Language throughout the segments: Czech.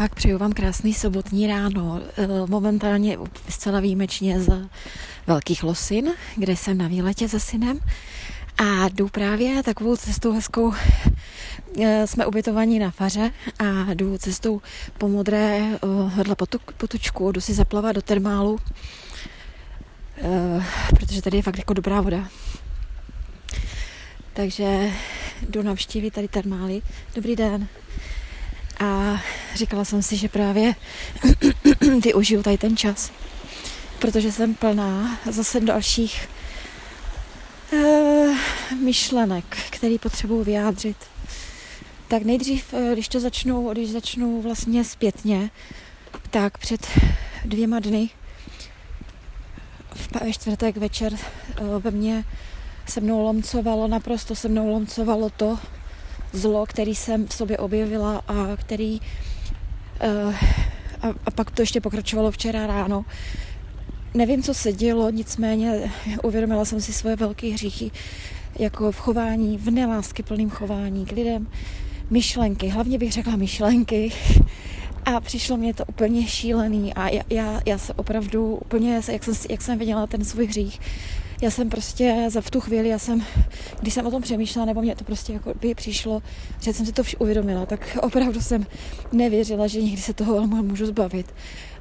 Tak přeju vám krásný sobotní ráno. Eh, momentálně zcela výjimečně z Velkých Losin, kde jsem na výletě se synem a jdu právě takovou cestou hezkou. Eh, jsme ubytovaní na faře a jdu cestou po modré vedle potučku, jdu si zaplavat do termálu, protože tady je fakt jako dobrá voda. Takže jdu navštívit tady termály. Dobrý den. A říkala jsem si, že právě využiju tady ten čas, protože jsem plná zase dalších uh, myšlenek, který potřebuji vyjádřit. Tak nejdřív, eh, když to začnu, když začnu vlastně zpětně, tak před dvěma dny ve čtvrtek večer uh, ve mně se mnou lomcovalo, naprosto se mnou lomcovalo to, zlo, který jsem v sobě objevila a který uh, a, a pak to ještě pokračovalo včera ráno. Nevím, co se dělo, nicméně uvědomila jsem si svoje velké hříchy, jako v chování, v nelásky plným chování k lidem, myšlenky, hlavně bych řekla myšlenky. A přišlo mě to úplně šílený a já, já, já se opravdu úplně, jak jsem, jak jsem viděla ten svůj hřích, já jsem prostě za v tu chvíli, já jsem, když jsem o tom přemýšlela, nebo mě to prostě jako by přišlo, že jsem si to vš uvědomila, tak opravdu jsem nevěřila, že někdy se toho můžu zbavit.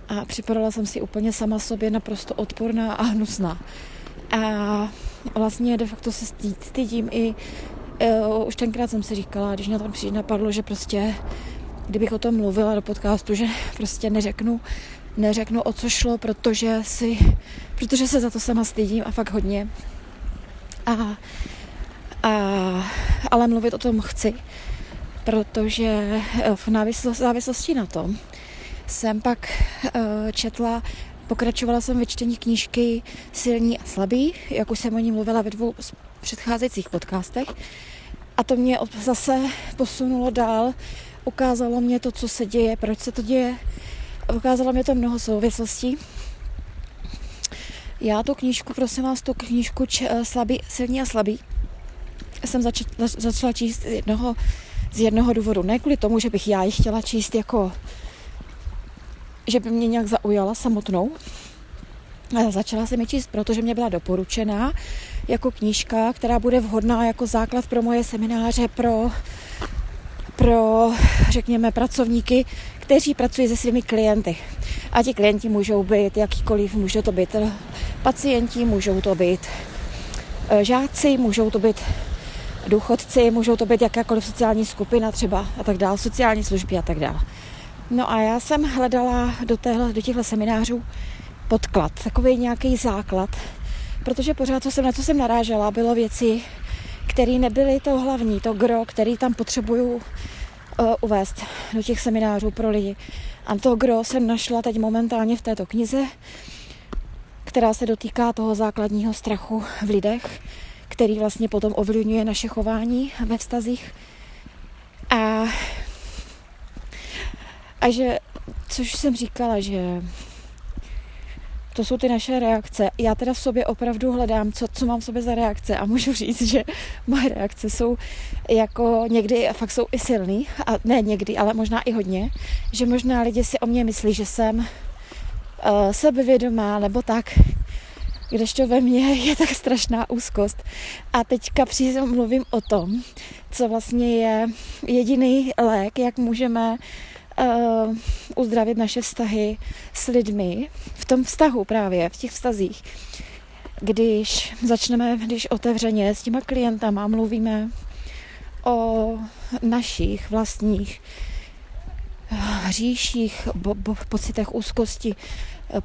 A připadala jsem si úplně sama sobě naprosto odporná a hnusná. A vlastně de facto se stydím i Uh, už tenkrát jsem si říkala, když mě tam přijde napadlo, že prostě, kdybych o tom mluvila do podcastu, že prostě neřeknu neřeknu, o co šlo, protože, si, protože se za to sama stydím a fakt hodně. A, a, ale mluvit o tom chci, protože eh, v závislosti na tom jsem pak uh, četla, pokračovala jsem ve čtení knížky Silní a slabý, jak už jsem o ní mluvila ve dvou předcházejících podcastech. A to mě zase posunulo dál, ukázalo mě to, co se děje, proč se to děje, ukázalo mě to mnoho souvislostí. Já tu knížku, prosím vás, tu knížku č, eh, slabý, silní a slabý jsem zač, zač, začala číst z jednoho, z jednoho důvodu. Ne kvůli tomu, že bych já ji chtěla číst jako, že by mě nějak zaujala samotnou, ale začala jsem ji číst, protože mě byla doporučená jako knížka, která bude vhodná jako základ pro moje semináře, pro, pro řekněme, pracovníky, kteří pracují se svými klienty. A ti klienti můžou být jakýkoliv, může to být pacienti, můžou to být eh, žáci, můžou to být důchodci, můžou to být jakákoliv sociální skupina třeba a tak dále, sociální služby a tak dále. No a já jsem hledala do, téhle, do těchto seminářů podklad, takový nějaký základ, protože pořád, co jsem, na co jsem narážela, bylo věci, které nebyly to hlavní, to gro, který tam potřebuju uh, uvést do těch seminářů pro lidi. A to gro jsem našla teď momentálně v této knize, která se dotýká toho základního strachu v lidech, který vlastně potom ovlivňuje naše chování ve vztazích. A, a že, což jsem říkala, že to jsou ty naše reakce. Já teda v sobě opravdu hledám, co, co mám v sobě za reakce a můžu říct, že moje reakce jsou jako někdy fakt jsou i silný, a ne někdy, ale možná i hodně, že možná lidi si o mě myslí, že jsem uh, sebevědomá nebo tak, kdežto ve mně je tak strašná úzkost. A teďka přímo mluvím o tom, co vlastně je jediný lék, jak můžeme uh, uzdravit naše vztahy s lidmi, v tom vztahu právě, v těch vztazích. Když začneme, když otevřeně s těma klientama mluvíme o našich vlastních eh, hříších, bo, bo, pocitech úzkosti, eh,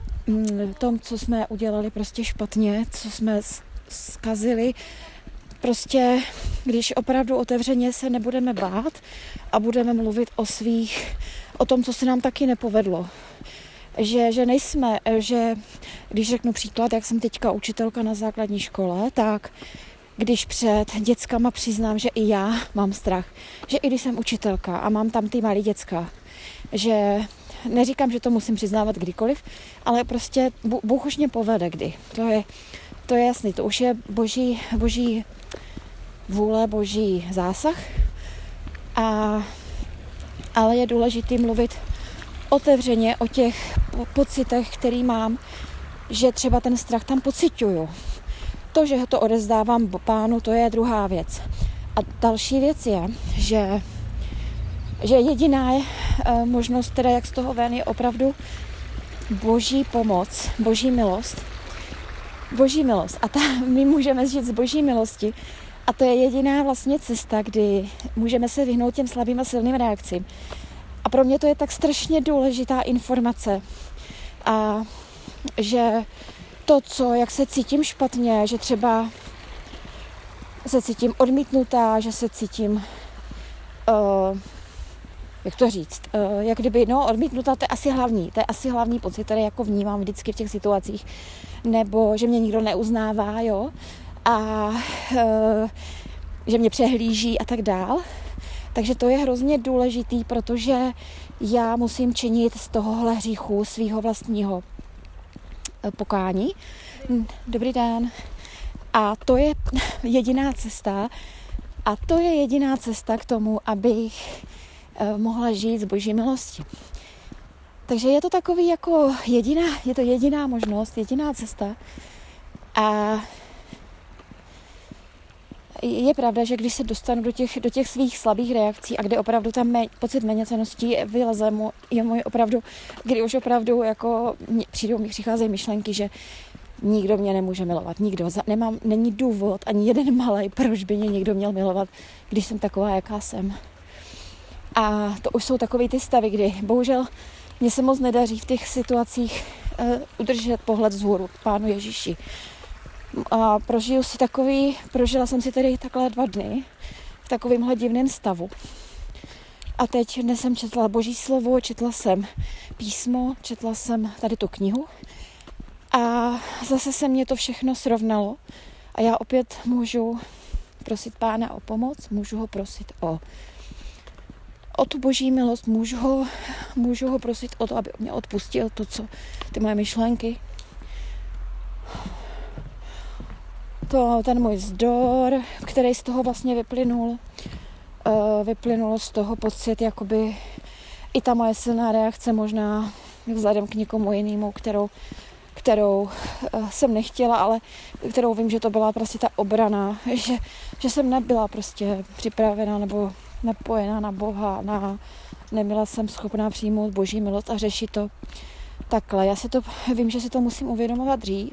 tom, co jsme udělali prostě špatně, co jsme zkazili, prostě, když opravdu otevřeně se nebudeme bát a budeme mluvit o svých, o tom, co se nám taky nepovedlo, že, že nejsme, že když řeknu příklad, jak jsem teďka učitelka na základní škole, tak když před dětskama přiznám, že i já mám strach, že i když jsem učitelka a mám tam ty malé děcka, že neříkám, že to musím přiznávat kdykoliv, ale prostě Bůh už mě povede kdy. To je, to je jasný, to už je boží, boží vůle, boží zásah. A, ale je důležité mluvit otevřeně o těch pocitech, který mám, že třeba ten strach tam pocituju. To, že to odezdávám pánu, to je druhá věc. A další věc je, že, že jediná je, uh, možnost, teda jak z toho ven, je opravdu boží pomoc, boží milost. Boží milost. A ta, my můžeme žít z boží milosti. A to je jediná vlastně cesta, kdy můžeme se vyhnout těm slabým a silným reakcím. A pro mě to je tak strašně důležitá informace. A že to, co, jak se cítím špatně, že třeba se cítím odmítnutá, že se cítím, uh, jak to říct, uh, jak kdyby, no, odmítnutá, to je asi hlavní, to je asi hlavní pocit, který jako vnímám vždycky v těch situacích, nebo že mě nikdo neuznává, jo, a uh, že mě přehlíží a tak dál. Takže to je hrozně důležitý, protože já musím činit z tohohle hříchu svého vlastního pokání. Dobrý den. A to je jediná cesta. A to je jediná cesta k tomu, abych eh, mohla žít z boží milosti. Takže je to takový jako jediná, je to jediná možnost, jediná cesta. A je pravda, že když se dostanu do těch, do těch svých slabých reakcí a kde opravdu tam me, pocit méněcenosti vyleze, mu, je můj opravdu, kdy už opravdu jako přijdou, mi přicházejí myšlenky, že nikdo mě nemůže milovat, nikdo. Nemám, není důvod, ani jeden malý, proč by mě někdo měl milovat, když jsem taková, jaká jsem. A to už jsou takové ty stavy, kdy bohužel mě se moc nedaří v těch situacích uh, udržet pohled vzhůru Pánu Ježíši. A prožiju si takový, prožila jsem si tady takhle dva dny v takovémhle divném stavu. A teď dnes jsem četla Boží slovo, četla jsem písmo, četla jsem tady tu knihu a zase se mě to všechno srovnalo a já opět můžu prosit Pána o pomoc, můžu ho prosit o, o tu boží milost, můžu ho, můžu ho prosit o to, aby mě odpustil to, co ty moje myšlenky, to, ten můj vzdor, který z toho vlastně vyplynul, uh, vyplynul z toho pocit, jakoby i ta moje silná reakce možná vzhledem k někomu jinému, kterou, kterou uh, jsem nechtěla, ale kterou vím, že to byla prostě ta obrana, že, že jsem nebyla prostě připravená nebo napojená na Boha, na, nebyla jsem schopná přijmout boží milost a řešit to takhle. Já si to, vím, že si to musím uvědomovat dřív,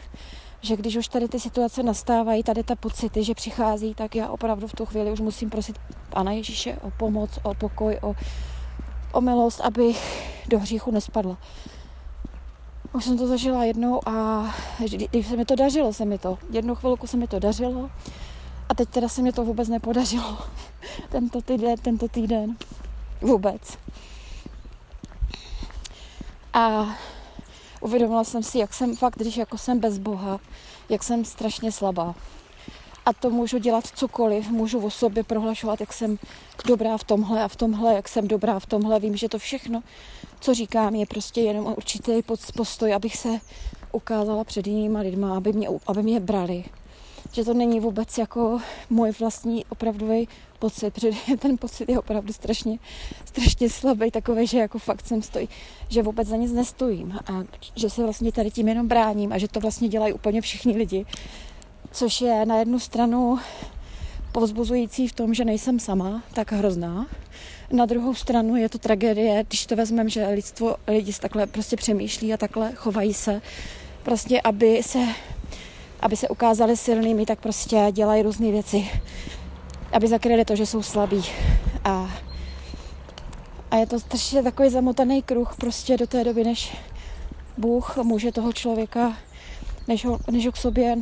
že když už tady ty situace nastávají, tady ta pocity, že přichází, tak já opravdu v tu chvíli už musím prosit Pana Ježíše o pomoc, o pokoj, o, o milost, aby do hříchu nespadla. Už jsem to zažila jednou a když se mi to dařilo, se mi to. Jednu chvilku se mi to dařilo a teď teda se mi to vůbec nepodařilo. tento týden, tento týden. Vůbec. A uvědomila jsem si, jak jsem fakt, když jako jsem bez Boha, jak jsem strašně slabá. A to můžu dělat cokoliv, můžu o sobě prohlašovat, jak jsem dobrá v tomhle a v tomhle, jak jsem dobrá v tomhle. Vím, že to všechno, co říkám, je prostě jenom určitý postoj, abych se ukázala před jinýma lidma, aby mě, aby mě brali že to není vůbec jako můj vlastní opravdový pocit, protože ten pocit je opravdu strašně, strašně slabý, takový, že jako fakt jsem stojí, že vůbec za nic nestojím a že se vlastně tady tím jenom bráním a že to vlastně dělají úplně všichni lidi, což je na jednu stranu povzbuzující v tom, že nejsem sama, tak hrozná. Na druhou stranu je to tragédie, když to vezmeme, že lidstvo, lidi takhle prostě přemýšlí a takhle chovají se, prostě aby se aby se ukázali silnými, tak prostě dělají různé věci, aby zakryli to, že jsou slabí. A, a je to strašně takový zamotaný kruh prostě do té doby, než Bůh může toho člověka, než ho, než ho k sobě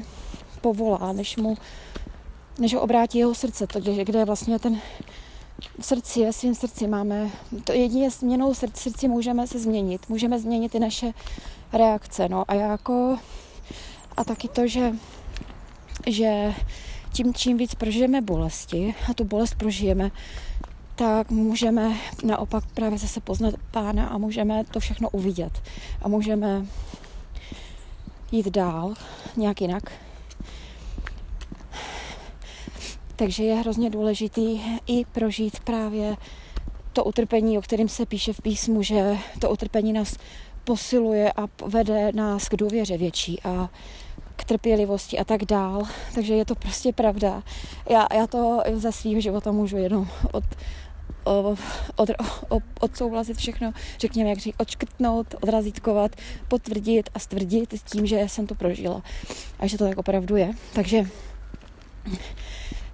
povolá, než mu než ho obrátí jeho srdce, to, kde, je vlastně ten v srdci, ve svém srdci máme, to jedině změnou srdci můžeme se změnit, můžeme změnit i naše reakce, no. A já jako a taky to, že, že tím, čím víc prožijeme bolesti a tu bolest prožijeme, tak můžeme naopak právě zase poznat pána a můžeme to všechno uvidět. A můžeme jít dál nějak jinak. Takže je hrozně důležitý i prožít právě to utrpení, o kterém se píše v písmu, že to utrpení nás posiluje a vede nás k důvěře větší a k trpělivosti a tak dál. Takže je to prostě pravda. Já, já to ze svého života můžu jenom od, od, od, od, odsouhlasit všechno, řekněme, jak říct, odškrtnout, odrazítkovat, potvrdit a stvrdit s tím, že jsem to prožila a že to tak opravdu je. Takže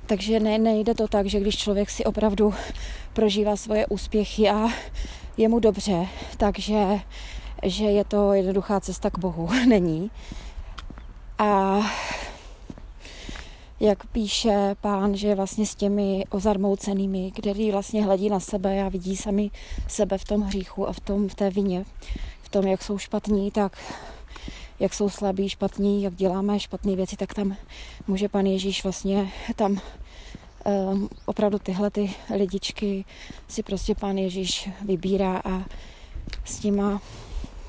takže ne, nejde to tak, že když člověk si opravdu prožívá svoje úspěchy a je mu dobře, takže že je to jednoduchá cesta k Bohu. Není. A jak píše pán, že vlastně s těmi ozarmoucenými, kteří vlastně hledí na sebe a vidí sami sebe v tom hříchu a v, tom, v té vině, v tom, jak jsou špatní, tak jak jsou slabí, špatní, jak děláme špatné věci, tak tam může pan Ježíš vlastně tam um, opravdu tyhle ty lidičky si prostě pán Ježíš vybírá a s nima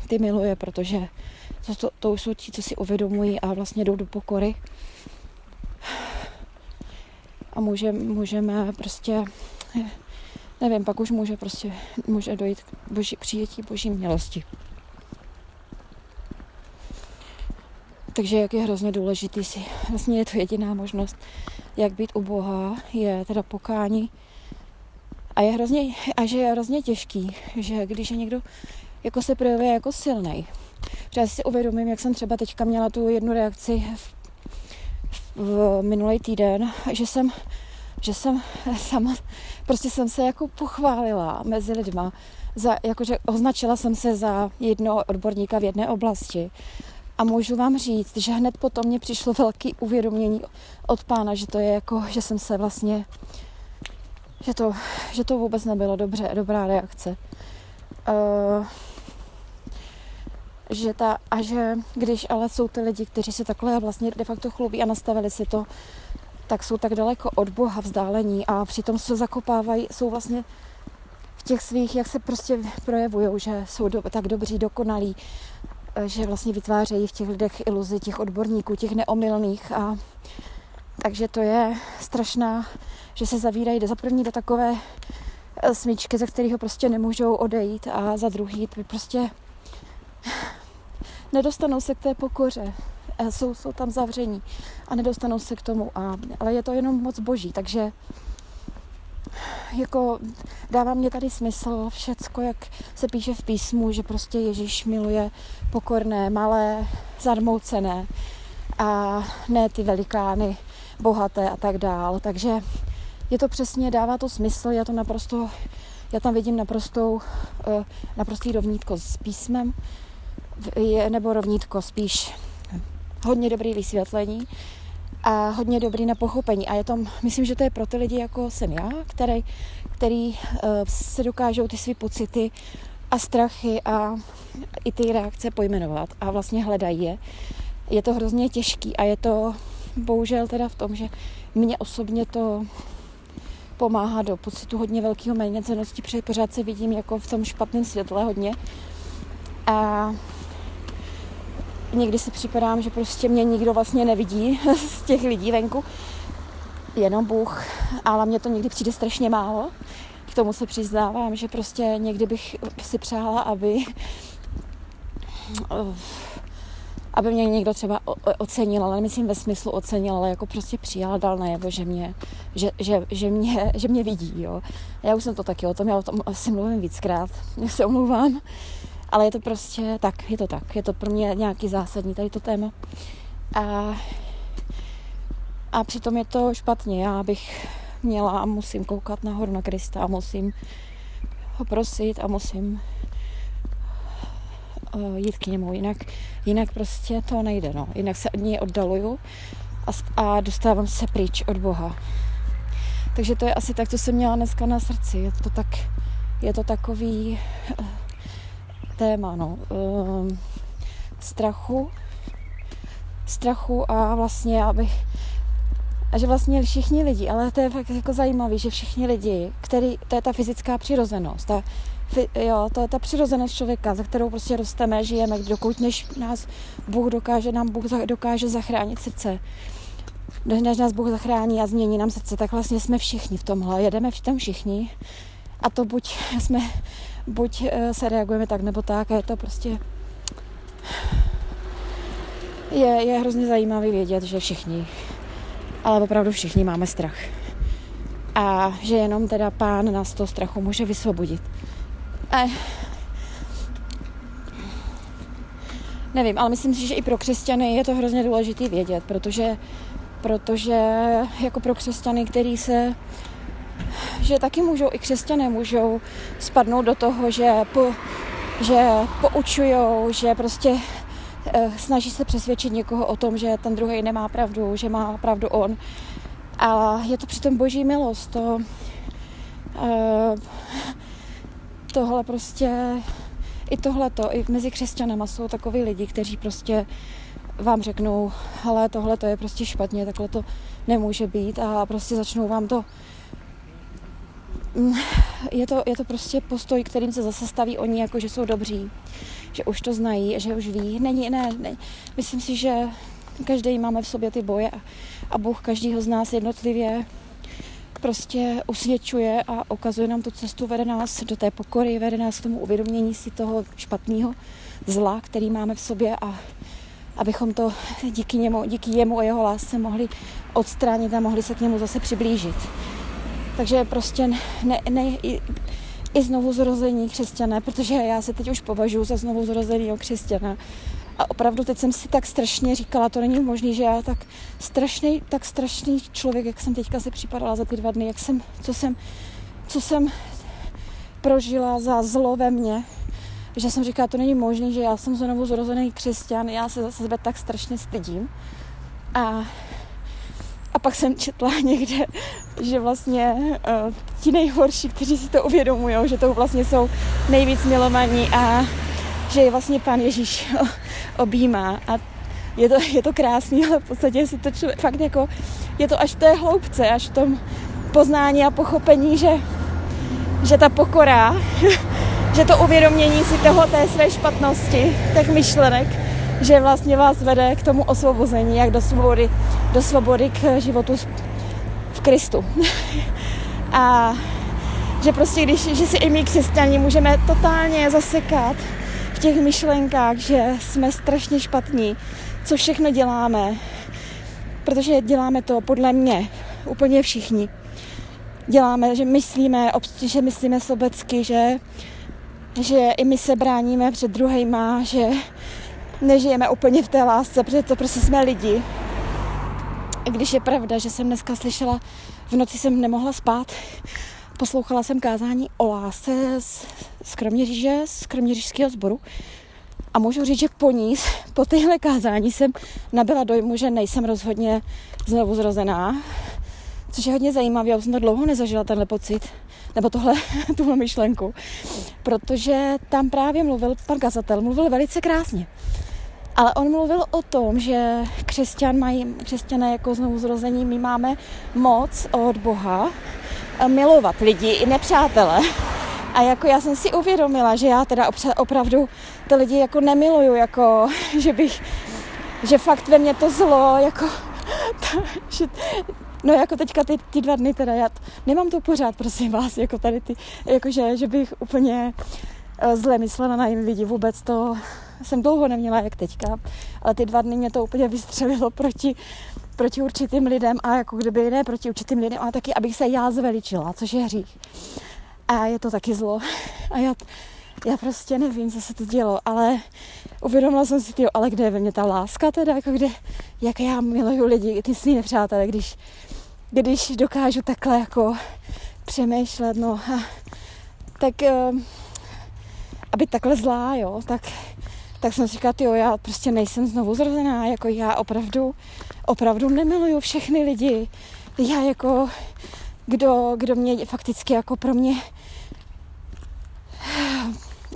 ty miluje, protože to, to, to jsou ti, co si uvědomují a vlastně jdou do pokory. A může, můžeme prostě, nevím, pak už může prostě, může dojít k boží, přijetí boží milosti. Takže jak je hrozně důležitý si, vlastně je to jediná možnost, jak být u Boha, je teda pokání. A je hrozně, a že je hrozně těžký, že když je někdo jako se projevuje jako silný. Protože si uvědomím, jak jsem třeba teďka měla tu jednu reakci v, v minulý týden, že jsem, že jsem sama, prostě jsem se jako pochválila mezi lidma, za, jakože označila jsem se za jednoho odborníka v jedné oblasti a můžu vám říct, že hned potom mě přišlo velký uvědomění od pána, že to je jako, že jsem se vlastně, že to, že to vůbec nebylo dobře, dobrá reakce. Uh, že ta, a že když ale jsou ty lidi, kteří se takhle vlastně de facto chlubí a nastavili si to, tak jsou tak daleko od Boha vzdálení a přitom se zakopávají, jsou vlastně v těch svých, jak se prostě projevují, že jsou do, tak dobří, dokonalí, že vlastně vytvářejí v těch lidech iluzi těch odborníků, těch neomylných a takže to je strašná, že se zavírají za první do takové eh, smyčky, ze kterého prostě nemůžou odejít a za druhý prostě nedostanou se k té pokoře. Eh, jsou, jsou tam zavření a nedostanou se k tomu. A, ale je to jenom moc boží, takže jako dává mě tady smysl všecko, jak se píše v písmu, že prostě Ježíš miluje pokorné, malé, zarmoucené a ne ty velikány bohaté a tak dál. Takže je to přesně, dává to smysl, já to naprosto, já tam vidím naprostou, eh, naprostý rovnítko s písmem, je, nebo rovnítko spíš hodně dobrý vysvětlení a hodně dobrý na pochopení. A je to, myslím, že to je pro ty lidi, jako jsem já, který, který uh, se dokážou ty své pocity a strachy a i ty reakce pojmenovat a vlastně hledají je. Je to hrozně těžký a je to bohužel teda v tom, že mě osobně to pomáhá do pocitu hodně velkého méněcenosti, protože pořád se vidím jako v tom špatném světle hodně. A někdy si připadám, že prostě mě nikdo vlastně nevidí z těch lidí venku, jenom Bůh, ale mně to někdy přijde strašně málo. K tomu se přiznávám, že prostě někdy bych si přála, aby aby mě někdo třeba ocenil, ale nemyslím ve smyslu ocenil, ale jako prostě přijal, dal najevo, že mě, že, že, že mě, že mě vidí, jo. Já už jsem to taky o tom, já o tom asi mluvím víckrát, já se omlouvám, ale je to prostě tak, je to tak. Je to pro mě nějaký zásadní tady to téma. A, a přitom je to špatně. Já bych měla a musím koukat nahoru na Krista a musím ho prosit a musím uh, jít k němu. Jinak, jinak prostě to nejde. No. Jinak se od něj oddaluju a, a dostávám se pryč od Boha. Takže to je asi tak, co jsem měla dneska na srdci. Je to tak, je to takový uh, téma, no. Um, strachu, strachu a vlastně, aby a že vlastně všichni lidi, ale to je fakt jako zajímavé, že všichni lidi, který, to je ta fyzická přirozenost, ta, jo, to je ta přirozenost člověka, za kterou prostě rosteme, žijeme, dokud než nás Bůh dokáže, nám Bůh dokáže zachránit srdce, než nás Bůh zachrání a změní nám srdce, tak vlastně jsme všichni v tomhle, jedeme v tom všichni a to buď jsme, buď eh, se reagujeme tak nebo tak a je to prostě je, je hrozně zajímavý vědět, že všichni, ale opravdu všichni máme strach. A že jenom teda pán nás toho strachu může vysvobodit. A nevím, ale myslím si, že i pro křesťany je to hrozně důležité vědět, protože, protože jako pro křesťany, který se že taky můžou, i křesťané můžou spadnout do toho, že, po, že poučujou, že prostě eh, snaží se přesvědčit někoho o tom, že ten druhý nemá pravdu, že má pravdu on. A je to přitom boží milost. To, eh, tohle prostě, i tohleto, i mezi křesťanama jsou takový lidi, kteří prostě vám řeknou, ale tohle to je prostě špatně, takhle to nemůže být a prostě začnou vám to je to, je to prostě postoj, kterým se zase staví oni, jako že jsou dobří, že už to znají, že už ví. Není, ne, ne. Myslím si, že každý máme v sobě ty boje a, a Bůh každýho z nás jednotlivě prostě usvědčuje a ukazuje nám tu cestu, vede nás do té pokory, vede nás k tomu uvědomění si toho špatného zla, který máme v sobě a abychom to díky němu, díky jemu a jeho lásce mohli odstranit a mohli se k němu zase přiblížit. Takže prostě ne, ne, i, i znovu zrození křesťané, protože já se teď už považuji za znovu zrozený křesťana. A opravdu teď jsem si tak strašně říkala, to není možné, že já tak strašný, tak strašný člověk, jak jsem teďka si připadala za ty dva dny, jak jsem, co jsem, co jsem prožila za zlo ve mně, že jsem říkala, to není možné, že já jsem znovu zrozený křesťan, já se za sebe tak strašně stydím. A pak jsem četla někde, že vlastně uh, ti nejhorší, kteří si to uvědomují, že to vlastně jsou nejvíc milovaní a že je vlastně pán Ježíš objímá. A je to, je to krásný, ale v podstatě si to člověk, fakt jako, je to až v té hloubce, až v tom poznání a pochopení, že, že ta pokora, že to uvědomění si toho té své špatnosti, těch myšlenek, že vlastně vás vede k tomu osvobození, jak do svobody, do svobody k životu v Kristu. A že prostě když, že si i my křesťani můžeme totálně zasekat v těch myšlenkách, že jsme strašně špatní, co všechno děláme, protože děláme to podle mě úplně všichni. Děláme, že myslíme, že myslíme sobecky, že, že i my se bráníme před druhýma, že nežijeme úplně v té lásce, protože to prostě jsme lidi. Když je pravda, že jsem dneska slyšela, v noci jsem nemohla spát, poslouchala jsem kázání o lásce z, z Kroměříže, z Kroměřížského sboru a můžu říct, že po ní, po téhle kázání jsem nabila dojmu, že nejsem rozhodně znovu zrozená, což je hodně zajímavé, já jsem to dlouho nezažila, tenhle pocit, nebo tohle, tuhle myšlenku, protože tam právě mluvil pan kazatel, mluvil velice krásně. Ale on mluvil o tom, že křesťan mají, křesťané jako znovu zrození, my máme moc od Boha eh, milovat lidi i nepřátele. A jako já jsem si uvědomila, že já teda opravdu ty lidi jako nemiluju, jako že bych, že fakt ve mně to zlo, jako, to, že, no jako teďka ty, ty dva dny teda, já nemám to pořád, prosím vás, jako tady ty, jakože, že bych úplně eh, zle myslela na jiné lidi, vůbec to, jsem dlouho neměla jak teďka, ale ty dva dny mě to úplně vystřelilo proti, proti určitým lidem a jako kdyby ne proti určitým lidem, ale taky, abych se já zveličila, což je hřích. A je to taky zlo. A já, já prostě nevím, co se to dělo, ale uvědomila jsem si, tyjo, ale kde je ve mně ta láska teda, jako kde, jak já miluju lidi, ty svý nepřátelé, když, když dokážu takhle jako přemýšlet, no a tak eh, aby takhle zlá, jo, tak tak jsem si říkala, jo, já prostě nejsem znovu zrozená, jako já opravdu, opravdu nemiluju všechny lidi. Já jako, kdo, kdo mě fakticky jako pro mě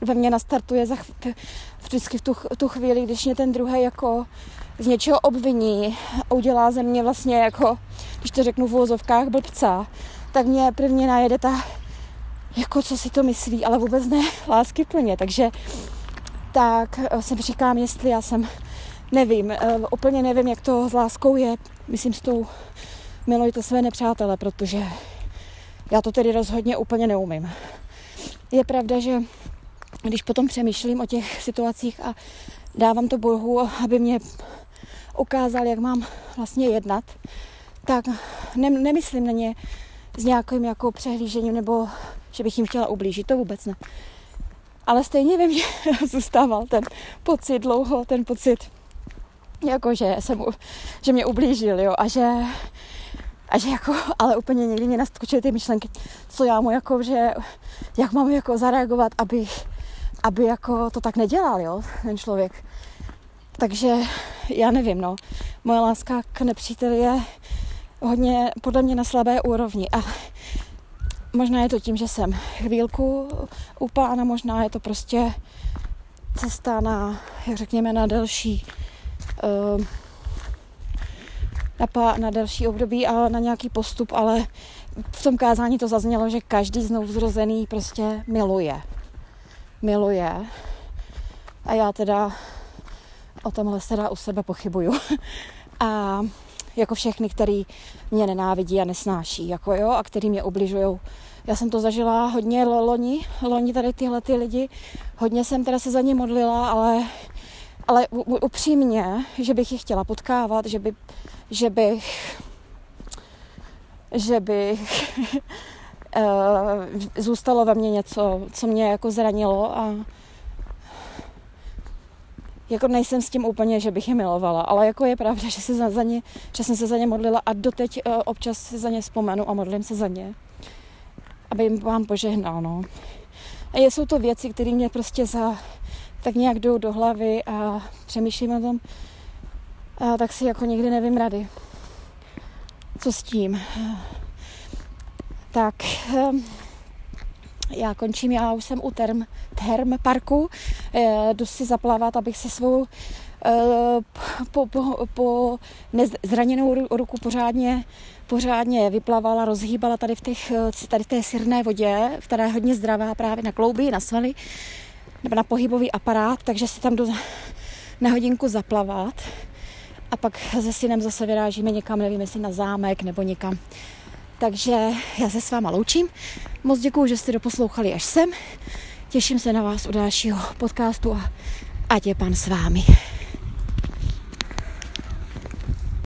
ve mně nastartuje za, vždycky v tu, tu chvíli, když mě ten druhý jako z něčeho obviní a udělá ze mě vlastně jako, když to řeknu v úvozovkách, blbca, tak mě prvně najede ta, jako co si to myslí, ale vůbec ne lásky plně. Takže tak eh, si říkám, jestli já jsem, nevím, eh, úplně nevím, jak to s láskou je, myslím s tou milujte své nepřátele, protože Já to tedy rozhodně úplně neumím. Je pravda, že když potom přemýšlím o těch situacích a dávám to Bohu, aby mě ukázal, jak mám vlastně jednat, tak ne, nemyslím na ně s nějakým jako přehlížením nebo že bych jim chtěla ublížit, to vůbec ne. Ale stejně ve mně zůstával ten pocit dlouho, ten pocit, jako že, jsem, že mě ublížil, jo, a že, a že jako, ale úplně někdy mě naskočily ty myšlenky, co já mu jako, že, jak mám jako zareagovat, aby, aby jako to tak nedělal, jo, ten člověk. Takže já nevím, no. Moje láska k nepříteli je hodně podle mě na slabé úrovni a možná je to tím, že jsem chvílku u pána, možná je to prostě cesta na, jak řekněme, na delší uh, na, pá, na delší období a na nějaký postup, ale v tom kázání to zaznělo, že každý znovu zrozený prostě miluje. Miluje. A já teda o tomhle se dá u sebe pochybuju. A jako všechny, který mě nenávidí a nesnáší, jako jo, a který mě ubližují. Já jsem to zažila hodně loni, loni tady tyhle ty lidi. Hodně jsem teda se za ně modlila, ale, ale upřímně, že bych je chtěla potkávat, že, by, že bych že bych uh, zůstalo ve mně něco, co mě jako zranilo a jako nejsem s tím úplně, že bych je milovala, ale jako je pravda, že, se za, za ně, že jsem se za ně modlila a doteď uh, občas se za ně vzpomenu a modlím se za ně, aby jim vám požehnal, no. A jsou to věci, které mě prostě za, tak nějak jdou do hlavy a přemýšlím o tom, a tak si jako nikdy nevím rady. Co s tím? Tak, um, já končím, já už jsem u term, term parku, e, jdu si zaplavat, abych si svou e, po, po, po zraněnou ruku pořádně, pořádně vyplavala, rozhýbala tady v, těch, tady v té sirné vodě, která je hodně zdravá právě na klouby, na svaly, nebo na pohybový aparát, takže si tam jdu na hodinku zaplavat. A pak se synem zase vyrážíme někam, nevím, jestli na zámek nebo někam takže já se s váma loučím. Moc děkuji, že jste doposlouchali až sem. Těším se na vás u dalšího podcastu a ať je pan s vámi.